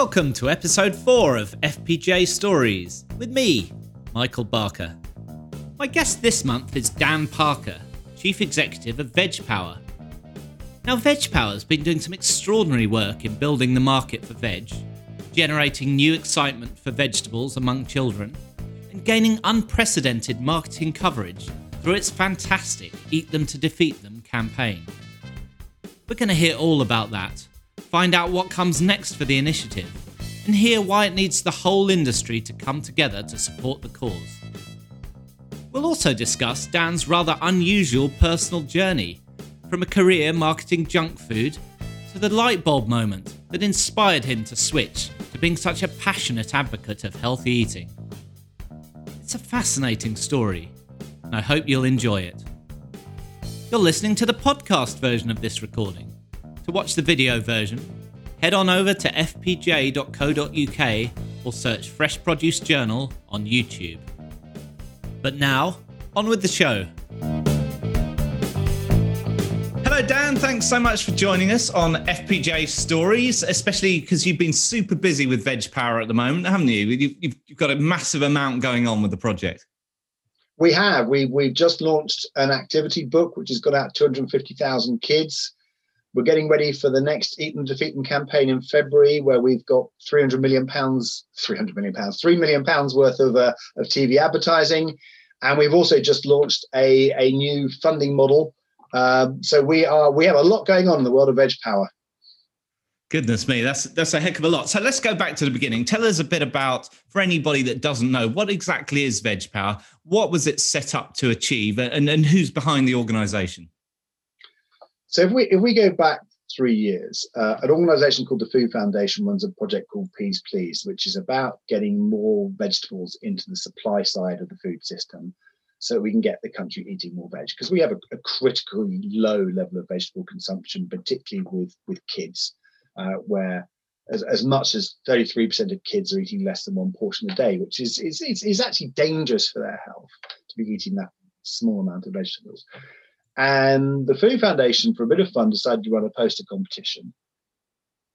Welcome to episode 4 of FPJ Stories with me, Michael Barker. My guest this month is Dan Parker, Chief Executive of Veg Power. Now, Veg Power has been doing some extraordinary work in building the market for veg, generating new excitement for vegetables among children, and gaining unprecedented marketing coverage through its fantastic Eat Them to Defeat Them campaign. We're going to hear all about that, find out what comes next for the initiative, and hear why it needs the whole industry to come together to support the cause. We'll also discuss Dan's rather unusual personal journey from a career marketing junk food to the light bulb moment that inspired him to switch to being such a passionate advocate of healthy eating. It's a fascinating story, and I hope you'll enjoy it. You're listening to the podcast version of this recording. To watch the video version, head on over to fpj.co.uk or search Fresh Produce Journal on YouTube. But now, on with the show. Hello, Dan. Thanks so much for joining us on FPJ Stories, especially because you've been super busy with Veg Power at the moment, haven't you? You've, you've got a massive amount going on with the project. We have. We we've just launched an activity book which has got out 250,000 kids. We're getting ready for the next Eat and Defeat Them campaign in February, where we've got 300 million pounds, 300 million pounds, three million pounds worth of uh, of TV advertising, and we've also just launched a a new funding model. Um, so we are we have a lot going on in the world of Veg Power. Goodness me, that's that's a heck of a lot. So let's go back to the beginning. Tell us a bit about, for anybody that doesn't know, what exactly is Veg Power? What was it set up to achieve, and, and who's behind the organisation? So if we if we go back three years, uh, an organisation called the Food Foundation runs a project called Peas Please, which is about getting more vegetables into the supply side of the food system, so we can get the country eating more veg. Because we have a, a critically low level of vegetable consumption, particularly with with kids uh, where as, as much as 33% of kids are eating less than one portion a day, which is, is, is, is actually dangerous for their health to be eating that small amount of vegetables. And the Food Foundation, for a bit of fun, decided to run a poster competition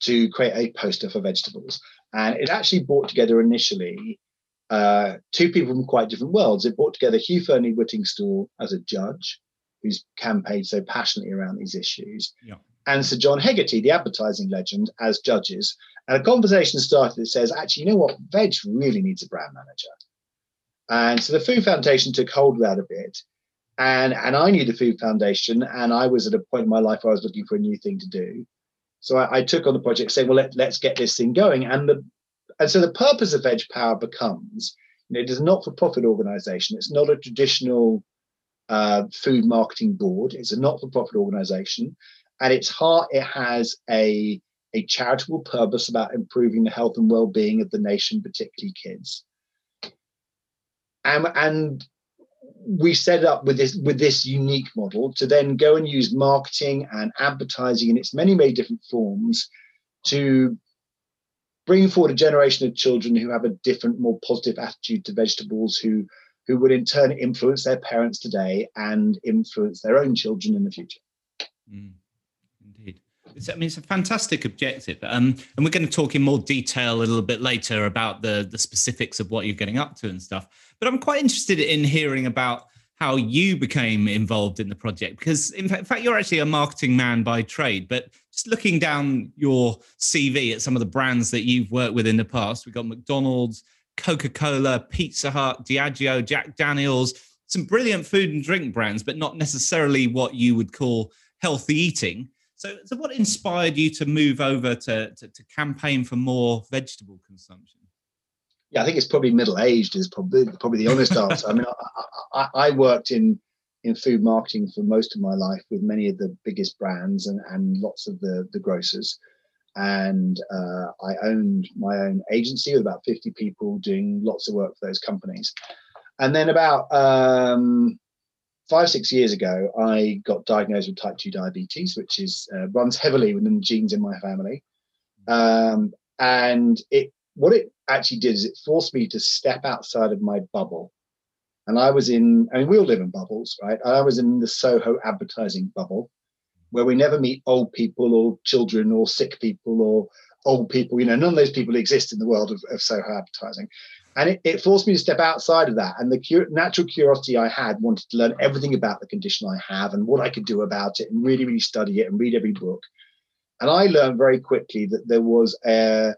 to create a poster for vegetables. And it actually brought together initially uh, two people from quite different worlds. It brought together Hugh Fearnley Whittingstall as a judge, who's campaigned so passionately around these issues, yeah and Sir John Hegarty, the advertising legend, as judges. And a conversation started that says, actually, you know what? Veg really needs a brand manager. And so the Food Foundation took hold of that a bit. And, and I knew the Food Foundation, and I was at a point in my life where I was looking for a new thing to do. So I, I took on the project saying, well, let, let's get this thing going. And the and so the purpose of Veg Power becomes, you know, it is a not-for-profit organization. It's not a traditional uh, food marketing board. It's a not-for-profit organization. At its heart, it has a, a charitable purpose about improving the health and well-being of the nation, particularly kids. And, and we set up with this with this unique model to then go and use marketing and advertising in its many many different forms to bring forward a generation of children who have a different more positive attitude to vegetables who who would in turn influence their parents today and influence their own children in the future mm. It's, I mean, it's a fantastic objective, um, and we're going to talk in more detail a little bit later about the the specifics of what you're getting up to and stuff. But I'm quite interested in hearing about how you became involved in the project because, in fact, in fact, you're actually a marketing man by trade. But just looking down your CV at some of the brands that you've worked with in the past, we've got McDonald's, Coca Cola, Pizza Hut, Diageo, Jack Daniels, some brilliant food and drink brands, but not necessarily what you would call healthy eating. So, so what inspired you to move over to, to, to campaign for more vegetable consumption? Yeah, I think it's probably middle aged is probably probably the honest answer. I mean, I, I, I, worked in in food marketing for most of my life with many of the biggest brands and, and lots of the the grocers, and uh, I owned my own agency with about fifty people doing lots of work for those companies. And then about um, five six years ago, I got diagnosed with type two diabetes, which is uh, runs heavily within the genes in my family, um, and it what it actually did is it forced me to step outside of my bubble. And I was in, I mean, we all live in bubbles, right? I was in the Soho advertising bubble, where we never meet old people or children or sick people or old people. You know, none of those people exist in the world of, of Soho advertising. And it, it, forced me to step outside of that. And the cu- natural curiosity I had wanted to learn everything about the condition I have and what I could do about it and really, really study it and read every book. And I learned very quickly that there was a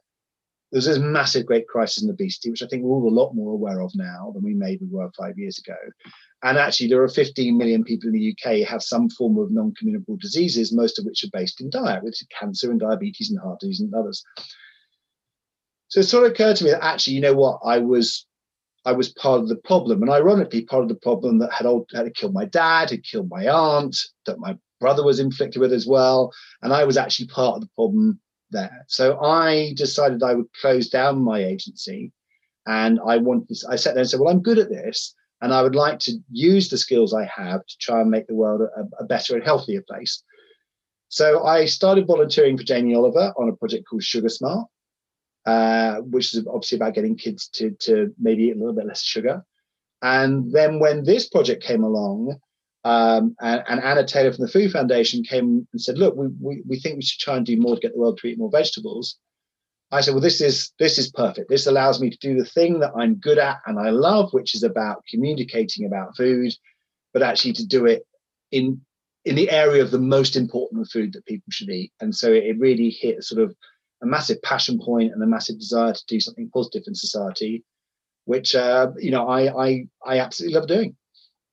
there's this massive great crisis in obesity, which I think we're all a lot more aware of now than we maybe were five years ago. And actually, there are 15 million people in the UK have some form of non-communicable diseases, most of which are based in diet, which is cancer and diabetes and heart disease and others. So it sort of occurred to me that actually, you know what, I was I was part of the problem, and ironically, part of the problem that had old, had killed my dad, had killed my aunt, that my brother was inflicted with as well, and I was actually part of the problem there. So I decided I would close down my agency, and I wanted. I sat there and said, "Well, I'm good at this, and I would like to use the skills I have to try and make the world a, a better and healthier place." So I started volunteering for Jamie Oliver on a project called Sugar Smart, uh, which is obviously about getting kids to to maybe eat a little bit less sugar. And then when this project came along, um, and, and, Anna Taylor from the Food Foundation came and said, "Look, we, we, we think we should try and do more to get the world to eat more vegetables." I said, "Well, this is this is perfect. This allows me to do the thing that I'm good at and I love, which is about communicating about food, but actually to do it in in the area of the most important food that people should eat." And so it really hit sort of a massive passion point and a massive desire to do something positive in society, which uh, you know I I I absolutely love doing.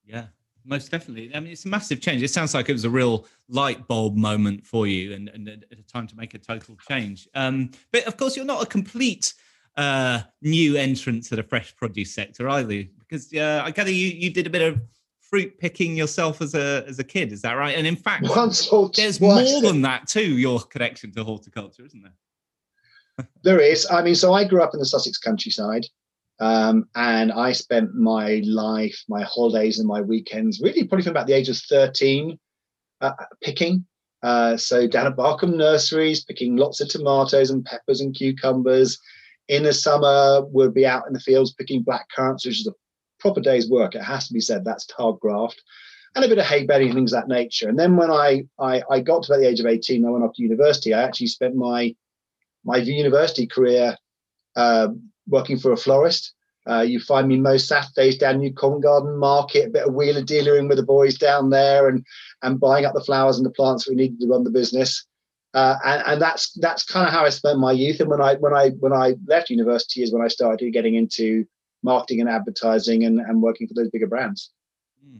Yeah, most definitely. I mean, it's a massive change. It sounds like it was a real light bulb moment for you and, and a, a time to make a total change. Um, but of course, you're not a complete uh, new entrant to the fresh produce sector either, because uh, I gather you, you did a bit of fruit picking yourself as a as a kid. Is that right? And in fact, Once there's more than that too. Your connection to horticulture, isn't there? There is. I mean, so I grew up in the Sussex countryside. Um, and I spent my life, my holidays, and my weekends really probably from about the age of 13 uh, picking. Uh, so down at Barkham Nurseries, picking lots of tomatoes and peppers and cucumbers. In the summer, we'll be out in the fields picking black currants, which is a proper day's work. It has to be said. That's hard graft. And a bit of hay bedding and things of that nature. And then when I, I, I got to about the age of 18, I went off to university. I actually spent my my university career uh, working for a florist. Uh, you find me most Saturdays down New Covent Garden Market, a bit of wheeler dealing with the boys down there, and and buying up the flowers and the plants we needed to run the business. Uh, and, and that's that's kind of how I spent my youth. And when I when I when I left university is when I started getting into marketing and advertising and, and working for those bigger brands. Hmm.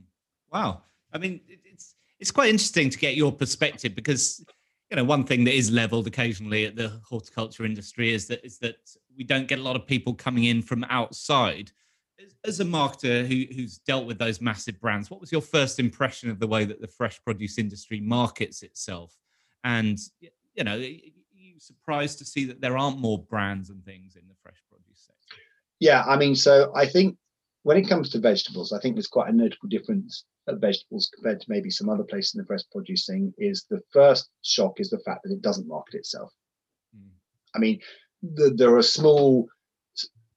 Wow, I mean, it's it's quite interesting to get your perspective because you know one thing that is leveled occasionally at the horticulture industry is that is that we don't get a lot of people coming in from outside. As, a marketer who, who's dealt with those massive brands what was your first impression of the way that the fresh produce industry markets itself? And you know you surprised to see that there aren't more brands and things in the fresh produce sector? Yeah i mean so i think when it comes to vegetables i think there's quite a notable difference at vegetables compared to maybe some other places in the fresh produce thing is the first shock is the fact that it doesn't market itself. Mm. I mean, the, there are small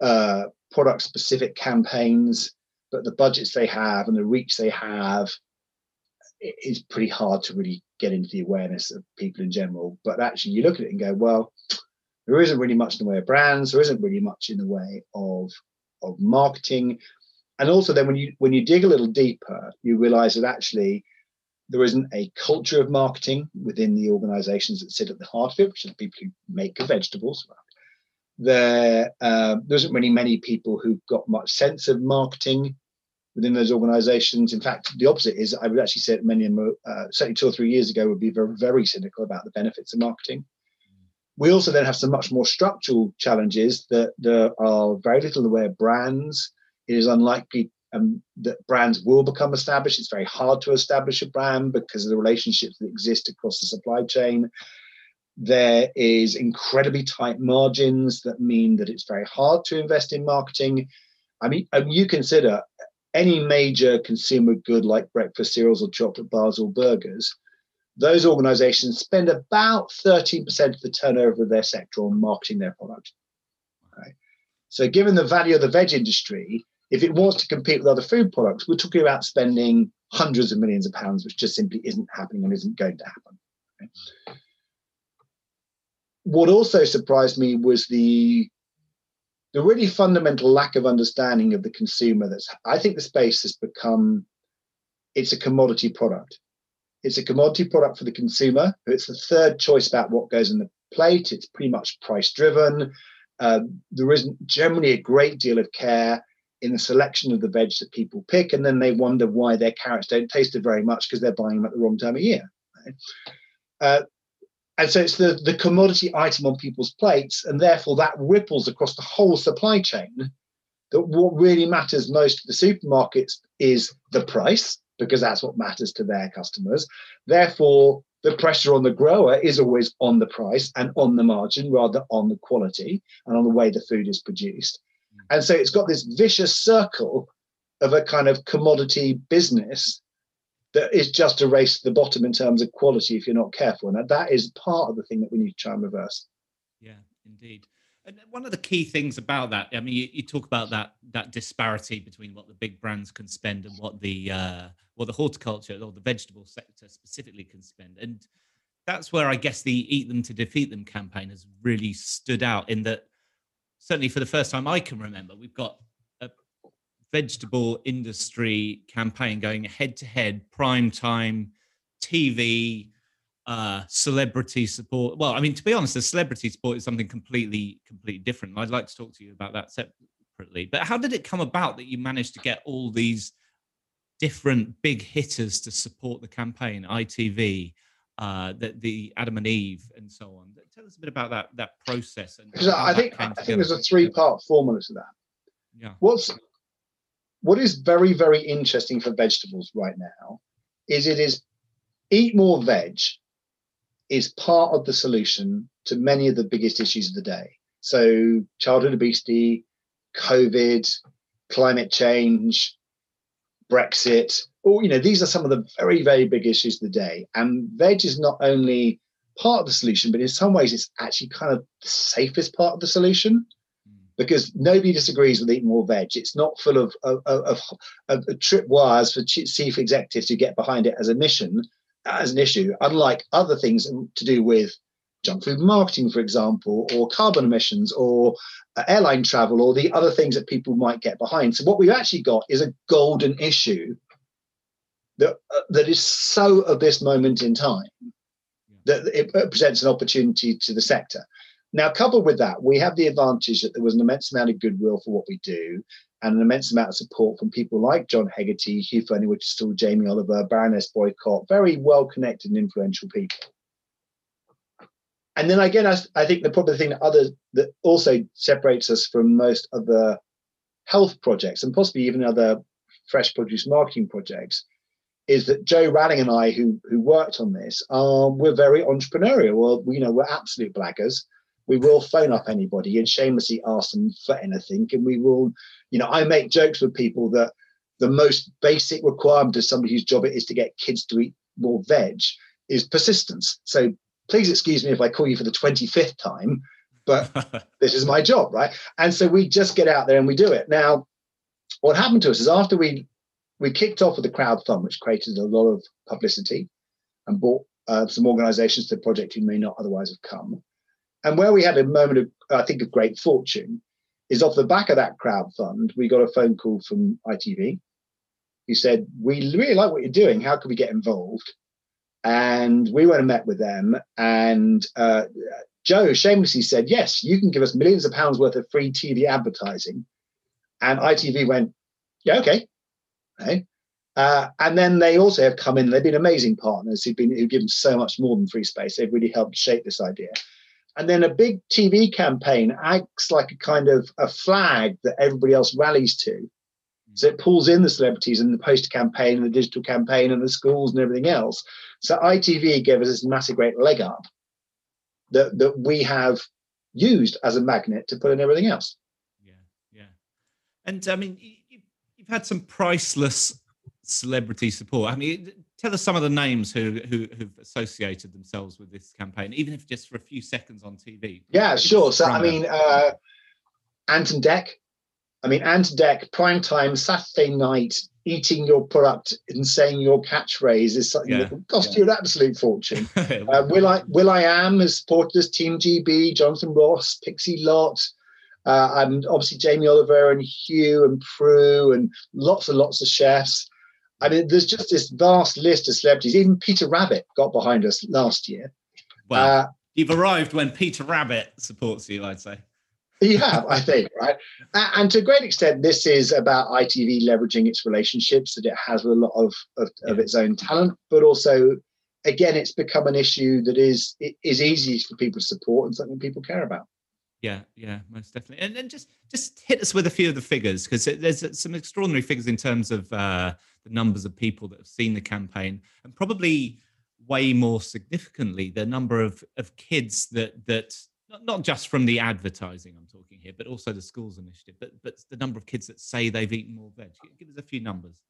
uh, product specific campaigns, but the budgets they have and the reach they have is pretty hard to really get into the awareness of people in general. But actually, you look at it and go, well, there isn't really much in the way of brands. There isn't really much in the way of of marketing and also then when you when you dig a little deeper you realize that actually there isn't a culture of marketing within the organizations that sit at the heart of it which are the people who make the vegetables. There uh, there isn't really many people who've got much sense of marketing within those organizations. In fact the opposite is i would actually say that many of them uh, certainly two or three years ago would be very very cynical about the benefits of marketing. We also then have some much more structural challenges that there are very little in the way of brands it is unlikely um, that brands will become established. It's very hard to establish a brand because of the relationships that exist across the supply chain. There is incredibly tight margins that mean that it's very hard to invest in marketing. I mean, um, you consider any major consumer good like breakfast cereals or chocolate bars or burgers, those organizations spend about 13% of the turnover of their sector on marketing their product. Okay. So, given the value of the veg industry, if it wants to compete with other food products, we're talking about spending hundreds of millions of pounds, which just simply isn't happening and isn't going to happen. Okay? what also surprised me was the the really fundamental lack of understanding of the consumer that's i think the space has become it's a commodity product it's a commodity product for the consumer it's the third choice about what goes in the plate it's pretty much price driven um, there isn't generally a great deal of care in the selection of the veg that people pick and then they wonder why their carrots don't taste very much because they're buying them at the wrong time of year right? uh, and so it's the, the commodity item on people's plates, and therefore that ripples across the whole supply chain. That what really matters most to the supermarkets is the price, because that's what matters to their customers. Therefore, the pressure on the grower is always on the price and on the margin rather on the quality and on the way the food is produced. And so it's got this vicious circle of a kind of commodity business that is just a race to the bottom in terms of quality if you're not careful. And that is part of the thing that we need to try and reverse. Yeah, indeed. And one of the key things about that, I mean, you, you, talk about that that disparity between what the big brands can spend and what the uh, what the horticulture or the vegetable sector specifically can spend, and that's where I guess the "Eat Them to Defeat Them" campaign has really stood out. In that, certainly for the first time I can remember, we've got a vegetable industry campaign going head to head, prime time, TV, uh, celebrity support. Well, I mean, to be honest, the celebrity support is something completely, completely different. I'd like to talk to you about that separately. But how did it come about that you managed to get all these different big hitters to support the campaign? ITV, uh, the, the Adam and Eve, and so on. Tell us a bit about that that process. And I think I think there's a three part formula to that. Yeah. What's what is very, very interesting for vegetables right now is it is eat more veg is part of the solution to many of the biggest issues of the day. So childhood obesity, COVID, climate change, Brexit, or you know, these are some of the very, very big issues of the day. And veg is not only part of the solution, but in some ways it's actually kind of the safest part of the solution because nobody disagrees with eating more veg. It's not full of of, of, of trip wires for chief executives to get behind it as a mission, as an issue. Unlike other things to do with junk food marketing, for example, or carbon emissions, or uh, airline travel, or the other things that people might get behind. So what we've actually got is a golden issue that uh, that is so of this moment in time that it presents an opportunity to the sector. Now, coupled with that, we have the advantage that there was an immense amount of goodwill for what we do and an immense amount of support from people like John Hegarty, Hugh Fearnley-Whittingstall, Jamie Oliver, Baroness Boycott, very well connected and influential people. And then again, I, I think the probably thing that that also separates us from most other health projects and possibly even other fresh produce marketing projects is that Jo Ralling and I, who who worked on this, um, we're very entrepreneurial. Well, you know, we're absolute blaggers we will phone up anybody and shamelessly ask them for anything. And we will, you know, I make jokes with people that the most basic requirement of somebody whose job it is to get kids to eat more veg is persistence. So please excuse me if I call you for the 25th time, but this is my job, right? And so we just get out there and we do it. Now, what happened to us is after we we kicked off with the crowd fund, which created a lot of publicity and brought uh, some organizations to the project who may not otherwise have come. And where we had a moment of, I think, of great fortune is off the back of that crowd fund, we got a phone call from ITV who said, We really like what you're doing. How can we get involved? And we went and met with them. And uh, Joe shamelessly said, Yes, you can give us millions of pounds worth of free TV advertising. And ITV went, Yeah, okay. Uh, and then they also have come in, they've been amazing partners who've been who've given so much more than free space. They've really helped shape this idea. And then a big TV campaign acts like a kind of a flag that everybody else rallies to. Hmm. So it pulls in the celebrities and the poster campaign and the digital campaign and the schools and everything else. So ITV gave us this massive great leg up that, that we have used as a magnet to put in everything else. Yeah, yeah. And I mean, you've had some priceless celebrity support. I mean, tell us some of the names who, who have associated themselves with this campaign, even if just for a few seconds on TV. Yeah, sure. So I mean, uh, Ant and Dec, I mean, Ant Dec, prime time, Saturday night, eating your product and saying your catchphrase is something yeah. that will cost yeah. you an absolute fortune. uh, will I Will I Am has supported us, Team GB, Jonathan Ross, Pixie Lott, uh, and obviously Jamie Oliver and Hugh and Prue and lots and lots of chefs. I mean, there's just this vast list of celebrities. Even Peter Rabbit got behind us last year. Well, uh, you've arrived when Peter Rabbit supports you, I'd say. You have, I think, right? And to a great extent, this is about ITV leveraging its relationships that it has with a lot of, of, yeah. of its own talent, but also, again, it's become an issue that is is easy for people to support and something people care about. Yeah, yeah, most definitely. And then just just hit us with a few of the figures because there's some extraordinary figures in terms of uh, the numbers of people that have seen the campaign, and probably way more significantly the number of of kids that that not just from the advertising I'm talking here, but also the schools initiative, but but the number of kids that say they've eaten more veg. Give us a few numbers.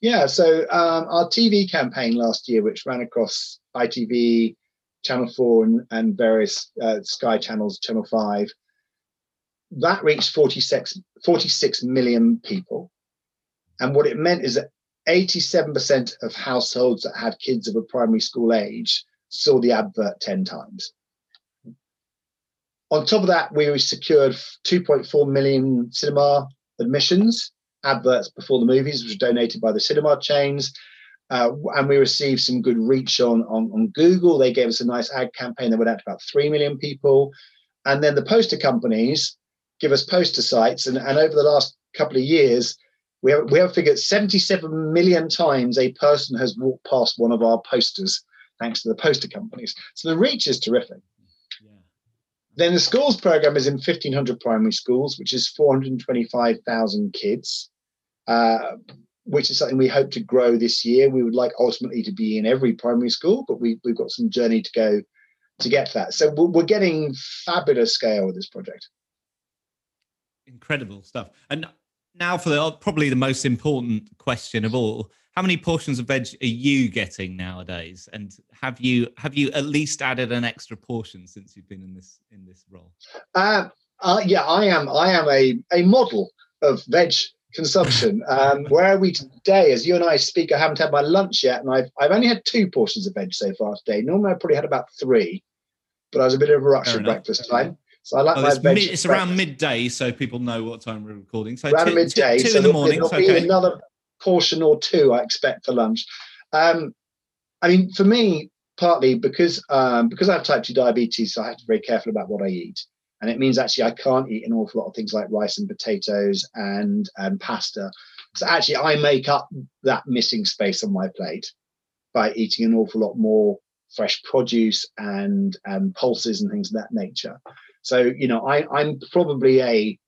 Yeah, so um, our TV campaign last year, which ran across ITV, Channel Four, and, and various uh, Sky channels, Channel Five, that reached 46, 46 million people. And what it meant is that 87% of households that had kids of a primary school age saw the advert 10 times. On top of that, we secured 2.4 million cinema admissions, adverts before the movies, which were donated by the cinema chains. Uh, and we received some good reach on, on, on Google. They gave us a nice ad campaign that went out to about 3 million people. And then the poster companies give us poster sites. And, and over the last couple of years, we have, we have figured 77 million times a person has walked past one of our posters, thanks to the poster companies. So the reach is terrific. Then the schools program is in 1,500 primary schools, which is 425,000 kids, uh, which is something we hope to grow this year. We would like ultimately to be in every primary school, but we, we've got some journey to go to get that. So we're, we're getting fabulous scale with this project. Incredible stuff. And now for the, probably the most important question of all how many portions of veg are you getting nowadays and have you have you at least added an extra portion since you've been in this in this role uh, uh, yeah i am i am a, a model of veg consumption um, where are we today as you and i speak i haven't had my lunch yet and i've, I've only had two portions of veg so far today normally i probably had about three but i was a bit of a rush at breakfast time so I like oh, my veg. Mid, it's around midday, so people know what time we're recording. So around two, midday, two, two so in the morning. There'll be okay. another portion or two I expect for lunch. Um, I mean, for me, partly because um, because I have type two diabetes, so I have to be very careful about what I eat, and it means actually I can't eat an awful lot of things like rice and potatoes and and pasta. So actually, I make up that missing space on my plate by eating an awful lot more fresh produce and and pulses and things of that nature. So you know, I, I'm probably a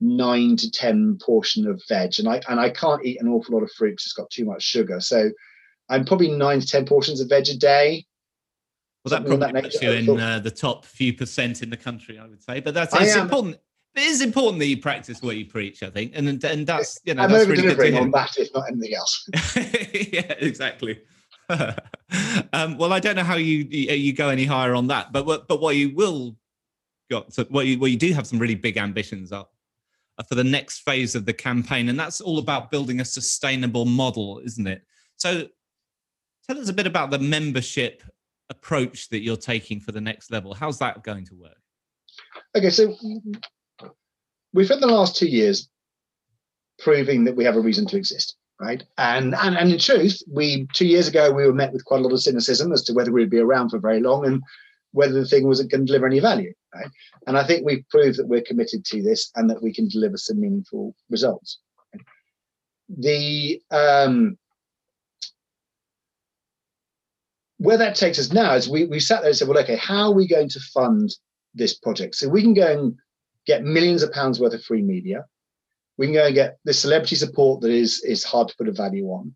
nine to ten portion of veg, and I and I can't eat an awful lot of fruit because it's got too much sugar. So I'm probably nine to ten portions of veg a day. Well, that probably that puts you in uh, the top few percent in the country, I would say. But that's it's important. It is important that you practice what you preach, I think, and and that's you know I'm that's really delivering on that, if not anything else. yeah, exactly. um, well, I don't know how you you go any higher on that, but but what you will got so what you what you do have some really big ambitions up uh, for the next phase of the campaign. And that's all about building a sustainable model, isn't it? So tell us a bit about the membership approach that you're taking for the next level. How's that going to work? Okay, so we've spent the last two years proving that we have a reason to exist, right? And and and in truth, we two years ago we were met with quite a lot of cynicism as to whether we'd be around for very long and whether the thing wasn't going to deliver any value. Right? And I think we've proved that we're committed to this and that we can deliver some meaningful results. The um, where that takes us now is we we sat there and said, well, okay, how are we going to fund this project? So we can go and get millions of pounds worth of free media. We can go and get the celebrity support that is is hard to put a value on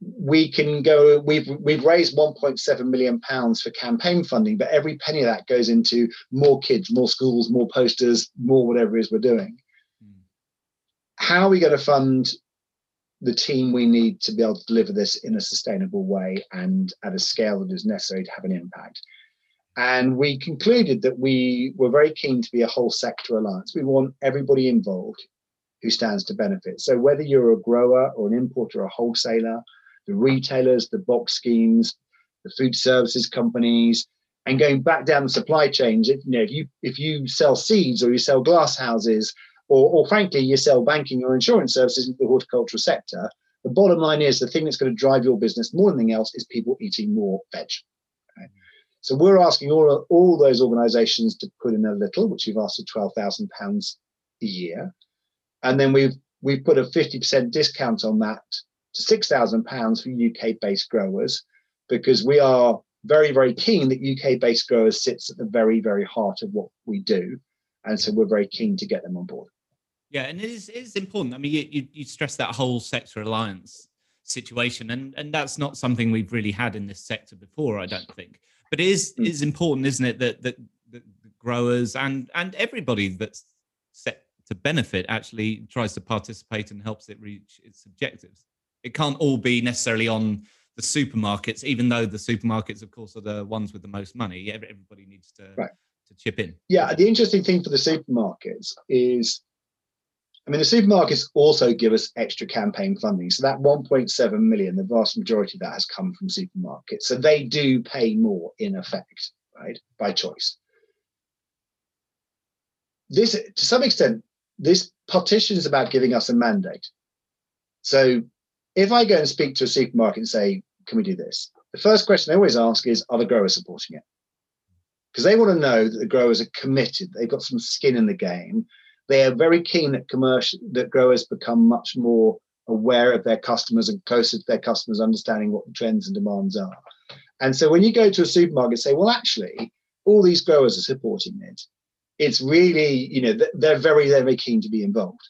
we can go we've we've raised 1.7 million pounds for campaign funding but every penny of that goes into more kids more schools more posters more whatever it is we're doing mm. how are we going to fund the team we need to be able to deliver this in a sustainable way and at a scale that is necessary to have an impact And we concluded that we were very keen to be a whole sector alliance. We want everybody involved who stands to benefit. So whether you're a grower or an importer or a wholesaler, the retailers, the box schemes, the food services companies, and going back down the supply chains, if, you know, if you if you sell seeds or you sell glass houses, or, or frankly you sell banking or insurance services in the horticultural sector, the bottom line is the thing that's going to drive your business more than anything else is people eating more veg. So we're asking all, all those organizations to put in a little, which we've asked for £12,000 a year. And then we've we've put a 50% discount on that to £6,000 for UK based growers because we are very, very keen that UK based growers sits at the very, very heart of what we do. And so we're very keen to get them on board. Yeah, and it is, it is important. I mean, you, you, you stress that whole sector alliance situation, and, and that's not something we've really had in this sector before, I don't think. But it is, mm. is important, isn't it, that, that, that growers and, and everybody that's set to benefit actually tries to participate and helps it reach its objectives. It can't all be necessarily on the supermarkets, even though the supermarkets, of course, are the ones with the most money. Everybody needs to right. to chip in. Yeah, the interesting thing for the supermarkets is, I mean, the supermarkets also give us extra campaign funding. So that 1.7 million, the vast majority of that has come from supermarkets. So they do pay more in effect, right, by choice. This, to some extent, this partition is about giving us a mandate. So if I go and speak to a supermarket and say, can we do this? The first question they always ask is, are the growers supporting it? Because they want to know that the growers are committed. They've got some skin in the game. They are very keen that commercial that growers become much more aware of their customers and closer to their customers, understanding what the trends and demands are. And so when you go to a supermarket and say, well, actually, all these growers are supporting it, it's really, you know, they're very, they're very keen to be involved.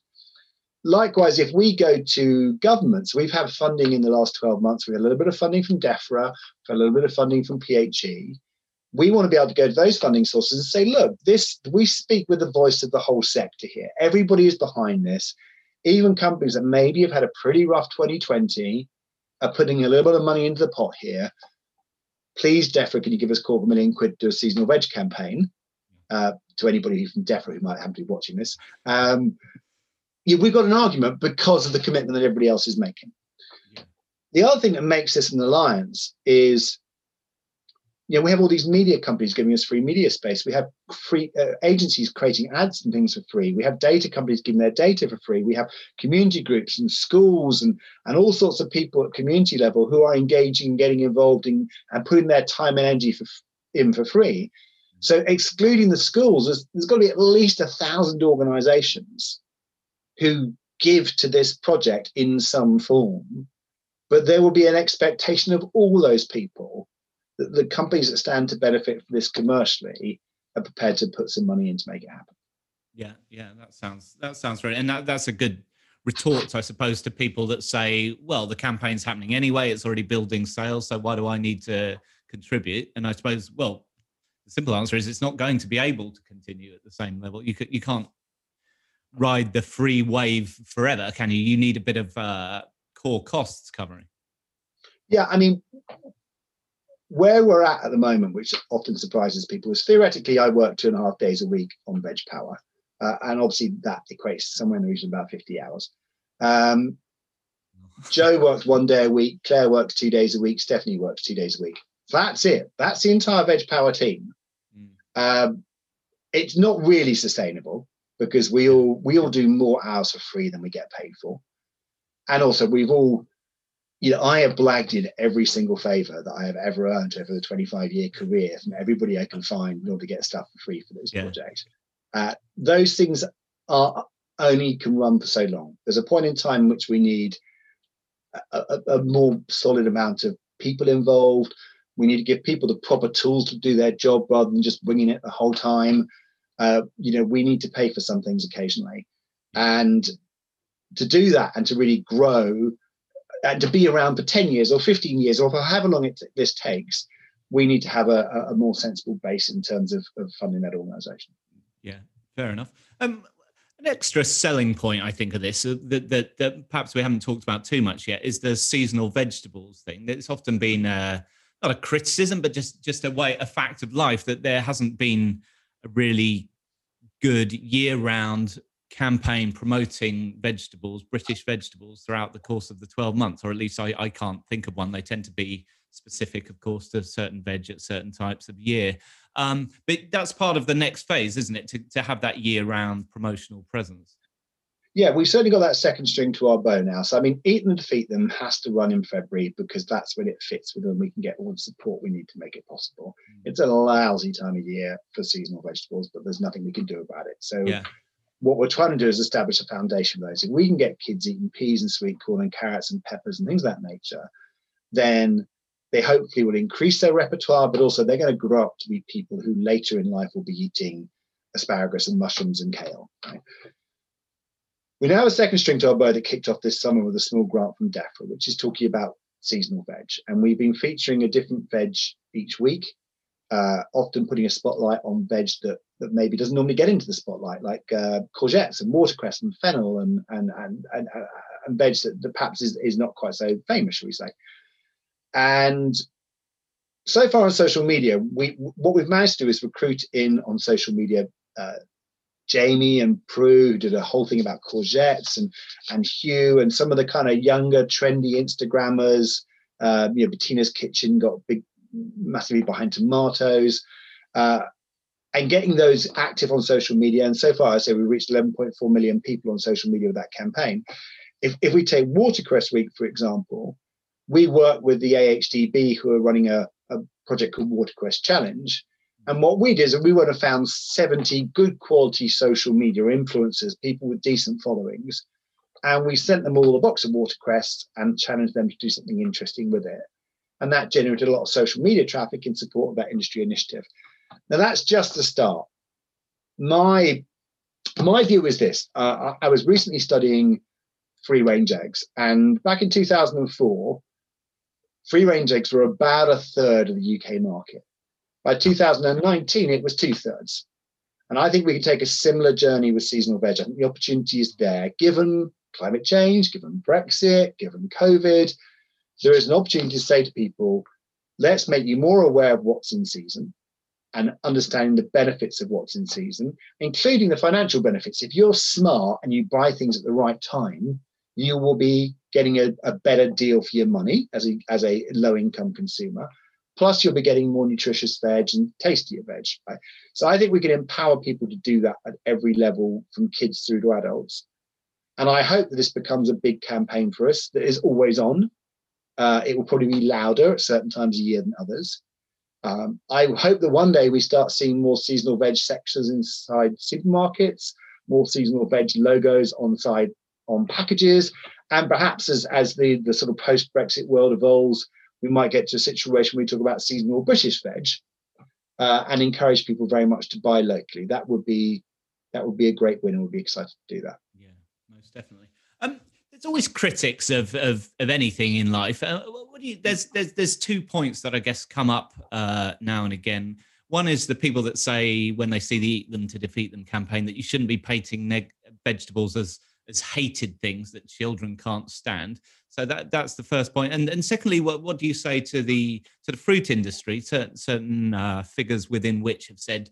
Likewise, if we go to governments, we've had funding in the last 12 months. We had a little bit of funding from DEFRA, a little bit of funding from PHE. We want to be able to go to those funding sources and say, look, this we speak with the voice of the whole sector here. Everybody is behind this. Even companies that maybe have had a pretty rough 2020 are putting a little bit of money into the pot here. Please, DEFRA, can you give us a quarter million quid to do a seasonal veg campaign? Uh, to anybody from DEFRA who might happen to be watching this. Um, yeah, we've got an argument because of the commitment that everybody else is making. Yeah. The other thing that makes this an alliance is, you know, we have all these media companies giving us free media space. We have free uh, agencies creating ads and things for free. We have data companies giving their data for free. We have community groups and schools and and all sorts of people at community level who are engaging, getting involved in, and putting their time and energy for, in for free. So excluding the schools, there's, there's got to be at least a thousand organizations who give to this project in some form. But there will be an expectation of all those people that the companies that stand to benefit from this commercially are prepared to put some money in to make it happen. Yeah, yeah, that sounds that sounds right, and that, that's a good retort, I suppose, to people that say, "Well, the campaign's happening anyway; it's already building sales, so why do I need to contribute?" And I suppose, well, the simple answer is it's not going to be able to continue at the same level. You you can't ride the free wave forever, can you? You need a bit of uh, core costs covering. Yeah, I mean, where we're at at the moment, which often surprises people, is theoretically I work two and a half days a week on Veg Power, uh, and obviously that equates to somewhere in the region of about fifty hours. Um, Joe works one day a week, Claire works two days a week, Stephanie works two days a week. That's it. That's the entire Veg Power team. Mm. Um, it's not really sustainable because we all we all do more hours for free than we get paid for and also we've all you know i have blagged in every single favor that i have ever earned over the 25 year career from everybody i can find in order to get stuff for free for this yeah. project uh, those things are only can run for so long there's a point in time in which we need a, a, a more solid amount of people involved we need to give people the proper tools to do their job rather than just winging it the whole time uh, you know, we need to pay for some things occasionally. And to do that and to really grow and to be around for 10 years or 15 years or for however long it, this takes, we need to have a, a more sensible base in terms of, of funding that organization. Yeah, fair enough. Um, an extra selling point, I think, of this uh, that, that, that, perhaps we haven't talked about too much yet is the seasonal vegetables thing. It's often been uh, not a criticism, but just just a way, a fact of life that there hasn't been a really good year-round campaign promoting vegetables, British vegetables, throughout the course of the 12 months, or at least I, I can't think of one. They tend to be specific, of course, to certain veg at certain types of year. Um, but that's part of the next phase, isn't it? To, to have that year-round promotional presence. Yeah, we've certainly got that second string to our bow now. So I mean, eat them, defeat them has to run in February because that's when it fits with them. We can get all the support we need to make it possible. Mm. It's a lousy time of year for seasonal vegetables, but there's nothing we can do about it. So yeah. What we're trying to do is establish a foundation those. If we can get kids eating peas and sweet corn and carrots and peppers and things of that nature, then they hopefully will increase their repertoire, but also they're going to grow up to be people who later in life will be eating asparagus and mushrooms and kale. Right? We now have a second string to our bow that kicked off this summer with a small grant from DEFRA, which is talking about seasonal veg. And we've been featuring a different veg each week, uh, often putting a spotlight on veg that, that maybe doesn't normally get into the spotlight, like uh, courgettes and watercress and fennel and and and and, uh, and veg that, that perhaps is, is not quite so famous, shall we say. And so far on social media, we what we've managed to do is recruit in on social media uh, Jamie and Prue, did a whole thing about courgettes, and and Hugh and some of the kind of younger, trendy Instagrammers. Uh, you know, Bettina's Kitchen got big, massively behind tomatoes. Uh, and getting those active on social media. And so far, I say we reached 11.4 million people on social media with that campaign. If, if we take Watercress Week, for example, we work with the AHDB who are running a, a project called Watercress Challenge. And what we did is we would have found 70 good quality social media influencers, people with decent followings. And we sent them all a box of watercress and challenged them to do something interesting with it. And that generated a lot of social media traffic in support of that industry initiative. Now that's just the start. My my view is this: uh, I, I was recently studying free range eggs, and back in 2004, free range eggs were about a third of the UK market. By 2019, it was two thirds. And I think we can take a similar journey with seasonal veg. I think the opportunity is there, given climate change, given Brexit, given COVID. There is an opportunity to say to people, let's make you more aware of what's in season and understanding the benefits of what's in season, including the financial benefits. If you're smart and you buy things at the right time, you will be getting a, a better deal for your money as a, as a low income consumer. Plus, you'll be getting more nutritious veg and tastier veg. Right? So, I think we can empower people to do that at every level, from kids through to adults. And I hope that this becomes a big campaign for us that is always on. Uh, it will probably be louder at certain times of year than others. Um, I hope that one day we start seeing more seasonal veg sections inside supermarkets, more seasonal veg logos on side on packages, and perhaps as as the the sort of post Brexit world evolves, we might get to a situation where we talk about seasonal British veg, uh, and encourage people very much to buy locally. That would be that would be a great win, and we'd be excited to do that. Yeah, most definitely. Um, there's always critics of of, of anything in life. Uh, what do you? There's there's there's two points that I guess come up uh, now and again. One is the people that say when they see the "Eat Them to Defeat Them" campaign that you shouldn't be painting neg- vegetables as as hated things that children can't stand. So that that's the first point. And and secondly, what, what do you say to the to the fruit industry? Certain certain uh, figures within which have said,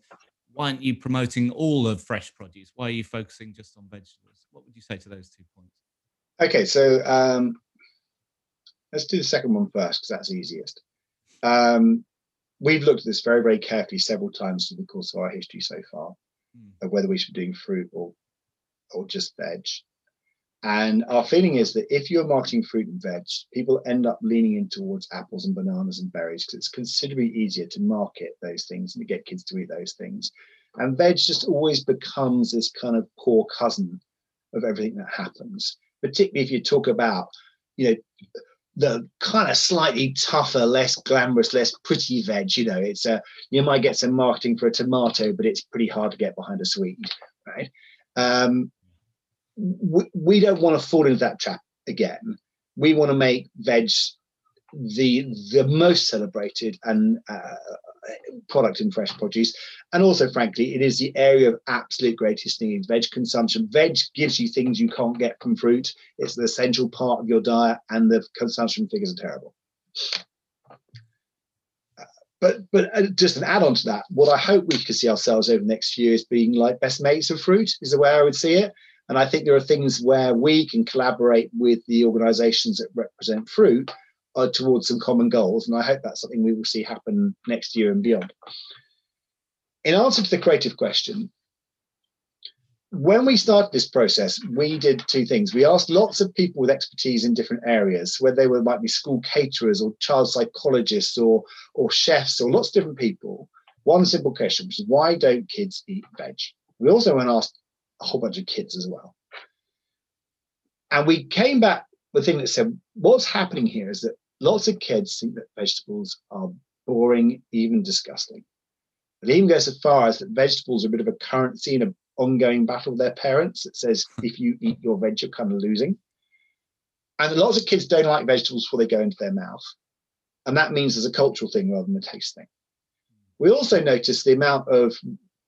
why aren't you promoting all of fresh produce? Why are you focusing just on vegetables? What would you say to those two points? Okay, so um, let's do the second one first because that's easiest. Um, we've looked at this very very carefully several times through the course of our history so far, mm. of whether we should be doing fruit or or just veg. And our feeling is that if you're marketing fruit and veg, people end up leaning in towards apples and bananas and berries because it's considerably easier to market those things and to get kids to eat those things. And veg just always becomes this kind of poor cousin of everything that happens, particularly if you talk about, you know, the kind of slightly tougher, less glamorous, less pretty veg. You know, it's a you might get some marketing for a tomato, but it's pretty hard to get behind a sweet, right? Um, we, we don't want to fall into that trap again. We want to make veg the the most celebrated and uh, product in fresh produce, and also, frankly, it is the area of absolute greatest need. Veg consumption. Veg gives you things you can't get from fruit. It's the essential part of your diet, and the consumption figures are terrible. but but uh, just an add-on to that, what I hope we can see ourselves over the next few years being like best mates of fruit is the way I would see it. And I think there are things where we can collaborate with the organisations that represent fruit uh, towards some common goals. And I hope that's something we will see happen next year and beyond. In answer to the creative question, when we started this process, we did two things. We asked lots of people with expertise in different areas, whether they were might be school caterers or child psychologists or or chefs or lots of different people. One simple question, which is why don't kids eat veg? We also went and asked a whole bunch of kids as well. And we came back with a thing that said, what's happening here is that lots of kids think that vegetables are boring, even disgusting. It even goes as far as that vegetables are a bit of a currency in an ongoing battle with their parents that says if you eat your veg, you're kind of losing. And lots of kids don't like vegetables before they go into their mouth. And that means there's a cultural thing rather than a taste thing. We also notice the amount of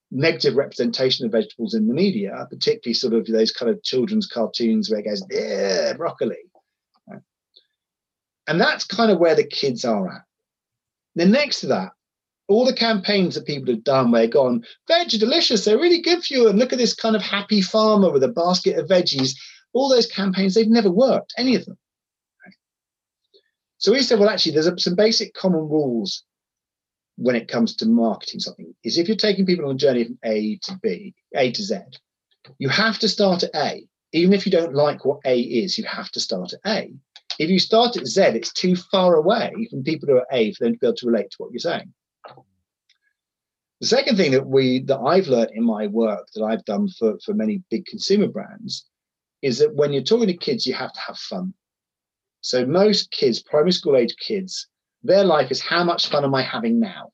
negative representation of vegetables in the media, particularly sort of those kind of children's cartoons where it goes, yeah, broccoli. And that's kind of where the kids are at. Then next to that, all the campaigns that people have done they've gone, veg are delicious, they're really good for you. And look at this kind of happy farmer with a basket of veggies. All those campaigns, they've never worked, any of them. So we said, well, actually, there's some basic common rules when it comes to marketing something. Is if you're taking people on a journey from A to B, A to Z, you have to start at A. Even if you don't like what A is, you have to start at A. If you start at Z, it's too far away from people who are A for them to be able to relate to what you're saying. The second thing that we that I've learned in my work that I've done for, for many big consumer brands is that when you're talking to kids, you have to have fun. So most kids, primary school age kids, their life is how much fun am I having now?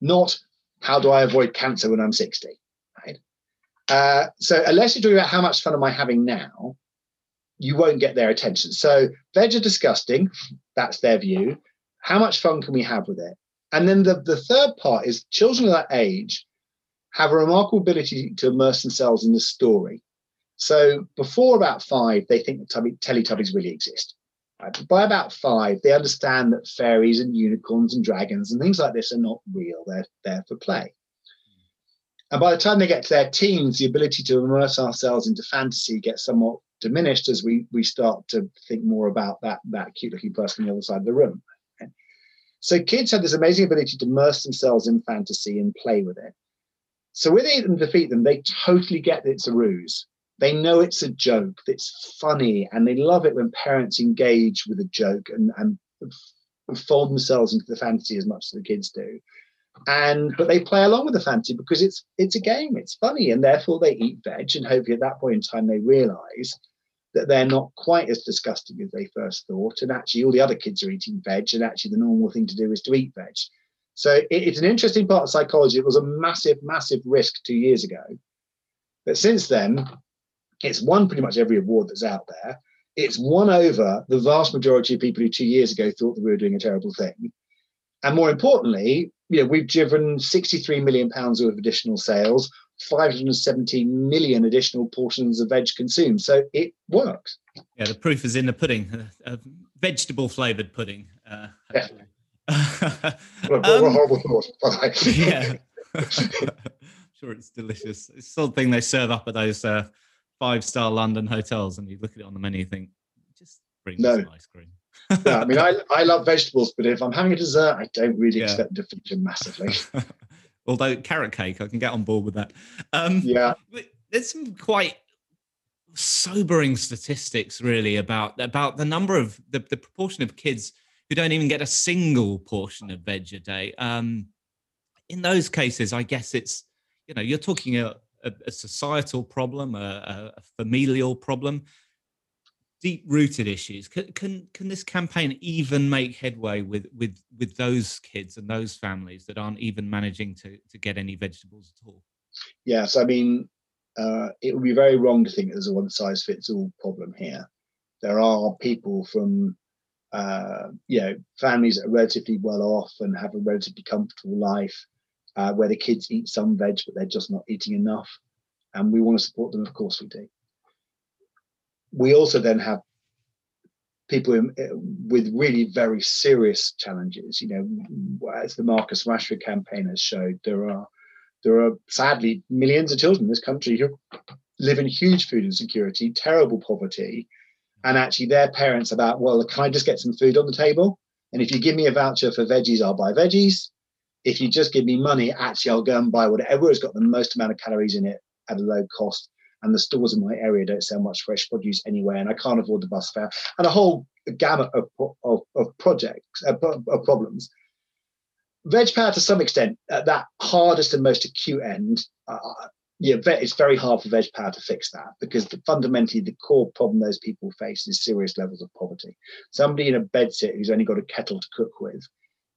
Not how do I avoid cancer when I'm 60? Right. Uh, so unless you're talking about how much fun am I having now, you won't get their attention. So veg are disgusting. That's their view. How much fun can we have with it? And then the, the third part is children of that age have a remarkable ability to immerse themselves in the story. So before about five, they think that tubby, Teletubbies really exist. Right? By about five, they understand that fairies and unicorns and dragons and things like this are not real. They're there for play. And by the time they get to their teens, the ability to immerse ourselves into fantasy gets somewhat diminished as we we start to think more about that that cute looking person on the other side of the room. So kids have this amazing ability to immerse themselves in fantasy and play with it. So they eat and defeat them, they totally get that it's a ruse. They know it's a joke, it's funny, and they love it when parents engage with a joke and, and fold themselves into the fantasy as much as the kids do. And but they play along with the fantasy because it's it's a game, it's funny, and therefore they eat veg. And hopefully at that point in time they realize that they're not quite as disgusting as they first thought. And actually, all the other kids are eating veg, and actually, the normal thing to do is to eat veg. So it, it's an interesting part of psychology. It was a massive, massive risk two years ago. But since then, it's won pretty much every award that's out there. It's won over the vast majority of people who two years ago thought that we were doing a terrible thing. And more importantly, you know, we've driven 63 million pounds worth of additional sales, 517 million additional portions of veg consumed. So it works. Yeah, the proof is in the pudding, uh, vegetable flavored pudding. Uh, Definitely. a, um, horrible thought. yeah. sure, it's delicious. It's the sort of thing they serve up at those uh, five star London hotels, and you look at it on the menu, you think, just bring no. some ice cream. yeah, I mean, I, I love vegetables, but if I'm having a dessert, I don't really yeah. expect to feature massively. Although carrot cake, I can get on board with that. Um, yeah, there's some quite sobering statistics, really, about about the number of the, the proportion of kids who don't even get a single portion of veg a day. Um, in those cases, I guess it's you know you're talking a, a, a societal problem, a, a familial problem deep rooted issues. Can, can can this campaign even make headway with with with those kids and those families that aren't even managing to to get any vegetables at all? Yes i mean uh, it would be very wrong to think there's a one size fits all problem here. There are people from uh, you know families that are relatively well off and have a relatively comfortable life uh, where the kids eat some veg but they're just not eating enough. And we want to support them of course we do we also then have people in, uh, with really very serious challenges. You know, as the Marcus Rashford campaign has showed, there are there are sadly millions of children in this country who live in huge food insecurity, terrible poverty, and actually their parents about, well, can I just get some food on the table? And if you give me a voucher for veggies, I'll buy veggies. If you just give me money, actually, I'll go and buy whatever has got the most amount of calories in it at a low cost. And the stores in my area don't sell much fresh produce anyway, and I can't afford the bus fare, and a whole gamut of, of, of projects, uh, of problems. Veg power, to some extent, at that hardest and most acute end, uh, yeah, it's very hard for veg power to fix that because the, fundamentally the core problem those people face is serious levels of poverty. Somebody in a bedsit who's only got a kettle to cook with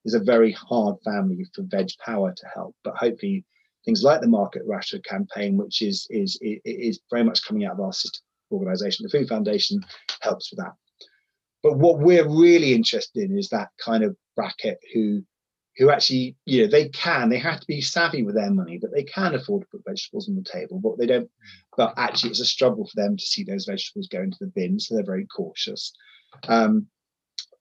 is a very hard family for veg power to help. But hopefully, things like the Marcus Rashford campaign, which is is is very much coming out of our organisation, the Food Foundation, helps with that. But what we're really interested in is that kind of bracket who who actually, you know, they can, they have to be savvy with their money, but they can afford to put vegetables on the table, but they don't, but actually it's a struggle for them to see those vegetables go into the bin. So they're very cautious. Um,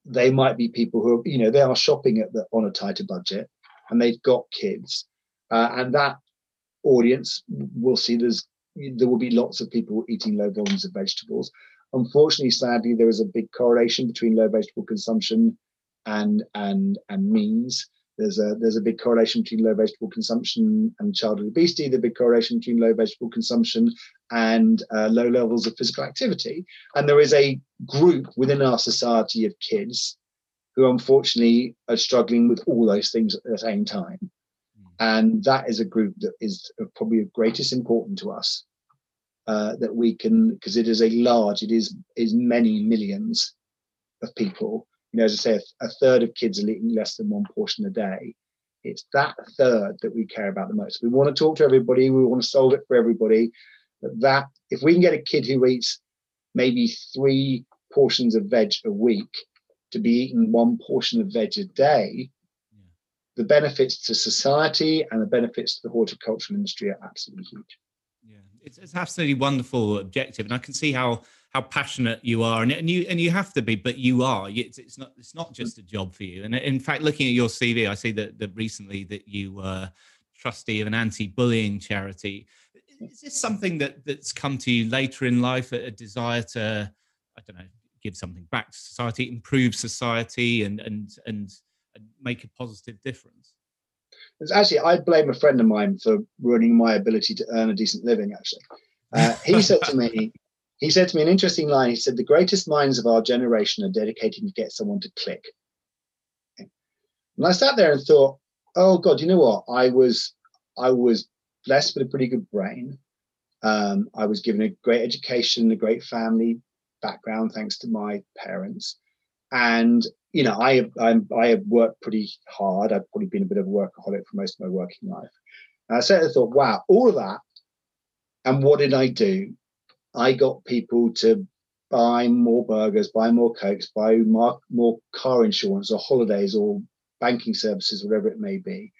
they might be people who are, you know, they are shopping at the, on a tighter budget and they've got kids. Uh, and that audience will see there's, there will be lots of people eating low volumes of vegetables. Unfortunately, sadly, there is a big correlation between low vegetable consumption and and and means. There's a there's a big correlation between low vegetable consumption and childhood obesity. The big correlation between low vegetable consumption and uh, low levels of physical activity. And there is a group within our society of kids who unfortunately are struggling with all those things at the same time. And that is a group that is probably of greatest importance to us. Uh, that we can, because it is a large, it is is many millions of people you know, as I say, a, third of kids are eating less than one portion a day. It's that third that we care about the most. We want to talk to everybody. We want to solve it for everybody. But that, if we can get a kid who eats maybe three portions of veg a week to be eating one portion of veg a day. The benefits to society and the benefits to the horticultural industry are absolutely huge. Yeah, it's, it's absolutely wonderful objective, and I can see how how passionate you are, and, and you and you have to be, but you are. It's, it's not it's not just a job for you. And in fact, looking at your CV, I see that, that recently that you were trustee of an anti-bullying charity. Is this something that that's come to you later in life? A, a desire to, I don't know, give something back to society, improve society, and and and, and make a positive difference. It's actually, I blame a friend of mine for ruining my ability to earn a decent living. Actually, uh, he said to me, he said to me an interesting line. He said, The greatest minds of our generation are dedicating to get someone to click. And I sat there and thought, oh God, you know what? I was I was blessed with a pretty good brain. Um, I was given a great education, a great family background, thanks to my parents. And you know, I have I'm, I have worked pretty hard. I've probably been a bit of a workaholic for most of my working life. And I sat there thought, wow, all of that. And what did I do? I got people to buy more burgers, buy more cokes, buy more, more car insurance or holidays or banking services, whatever it may be.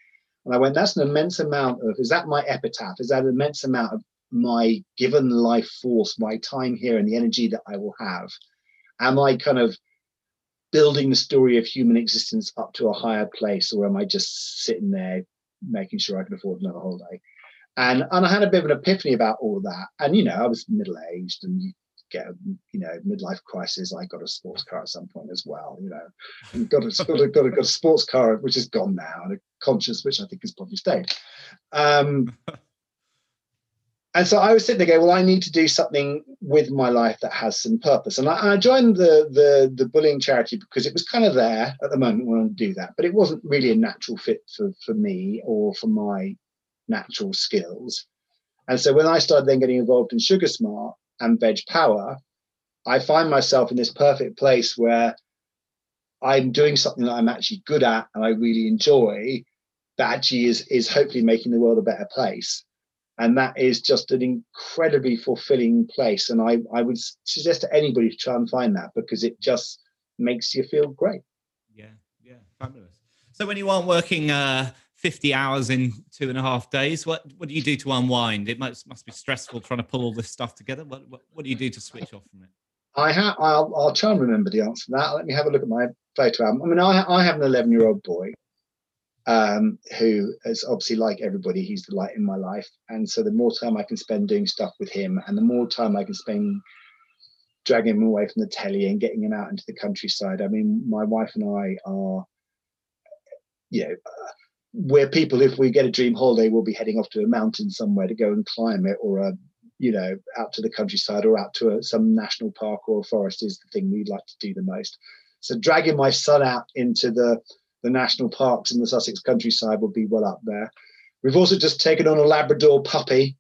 And I went, that's an immense amount of, is that my epitaph? Is that an immense amount of my given life force, my time here, and the energy that I will have? Am I kind of building the story of human existence up to a higher place, or am I just sitting there making sure I can afford another holiday? And and I had a bit of an epiphany about all that. And you know, I was middle aged, and you get a you know midlife crisis. I got a sports car at some point as well. You know, and got a got a, got a, got a sports car which is gone now, and a conscious which I think has probably stayed. Um, and so I was sitting there going, well, I need to do something with my life that has some purpose. And I, I, joined the, the the bullying charity because it was kind of there at the moment when I do that, but it wasn't really a natural fit for for me or for my natural skills. And so when I started then getting involved in Sugar Smart and Veg Power, I find myself in this perfect place where I'm doing something that I'm actually good at and I really enjoy that actually is is hopefully making the world a better place. And that is just an incredibly fulfilling place. And I, I would suggest to anybody to try and find that because it just makes you feel great. Yeah, yeah, fabulous. So when you aren't working uh, 50 hours in two and a half days. What what do you do to unwind? It must must be stressful trying to pull all this stuff together. What what, what do you do to switch off from it? I have. I'll, I'll try and remember the answer to that. Let me have a look at my photo album. I mean, I, I have an 11 year old boy um, who is obviously like everybody. He's the light in my life, and so the more time I can spend doing stuff with him, and the more time I can spend dragging him away from the telly and getting him out into the countryside. I mean, my wife and I are, you know. Uh, we're people if we get a dream holiday we'll be heading off to a mountain somewhere to go and climb it or a you know, out to the countryside or out to a, some national park or forest is the thing we'd like to do the most. So dragging my son out into the the national parks in the Sussex countryside would be well up there. We've also just taken on a Labrador puppy,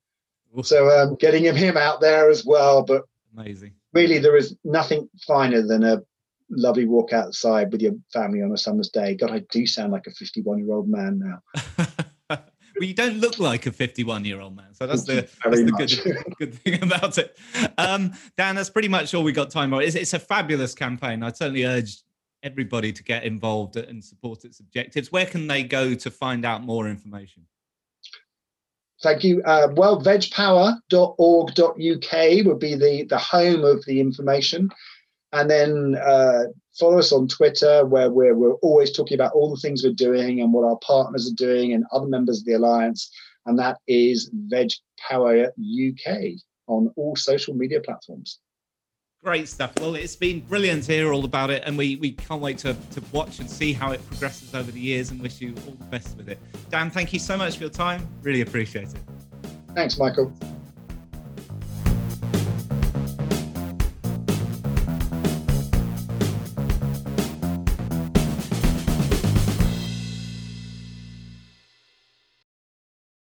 so um, getting him him out there as well. But amazing. Really, there is nothing finer than a lovely walk outside with your family on a summer's day. God, I do sound like a 51 year old man now. Well, you don't look like a 51 year old man. So that's the, that's the good, good thing about it. Um, Dan, that's pretty much all we got time for. It's, it's a fabulous campaign. I certainly urge everybody to get involved and support its objectives. Where can they go to find out more information? Thank you. Uh, well, vegpower.org.uk would be the, the home of the information. And then uh, follow us on Twitter, where we're, we're always talking about all the things we're doing and what our partners are doing and other members of the Alliance. And that is Veg Power UK on all social media platforms. Great stuff. Well, it's been brilliant to hear all about it, and we, we can't wait to, to watch and see how it progresses over the years and wish you all the best with it. Dan, thank you so much for your time. Really appreciate it. Thanks, Michael.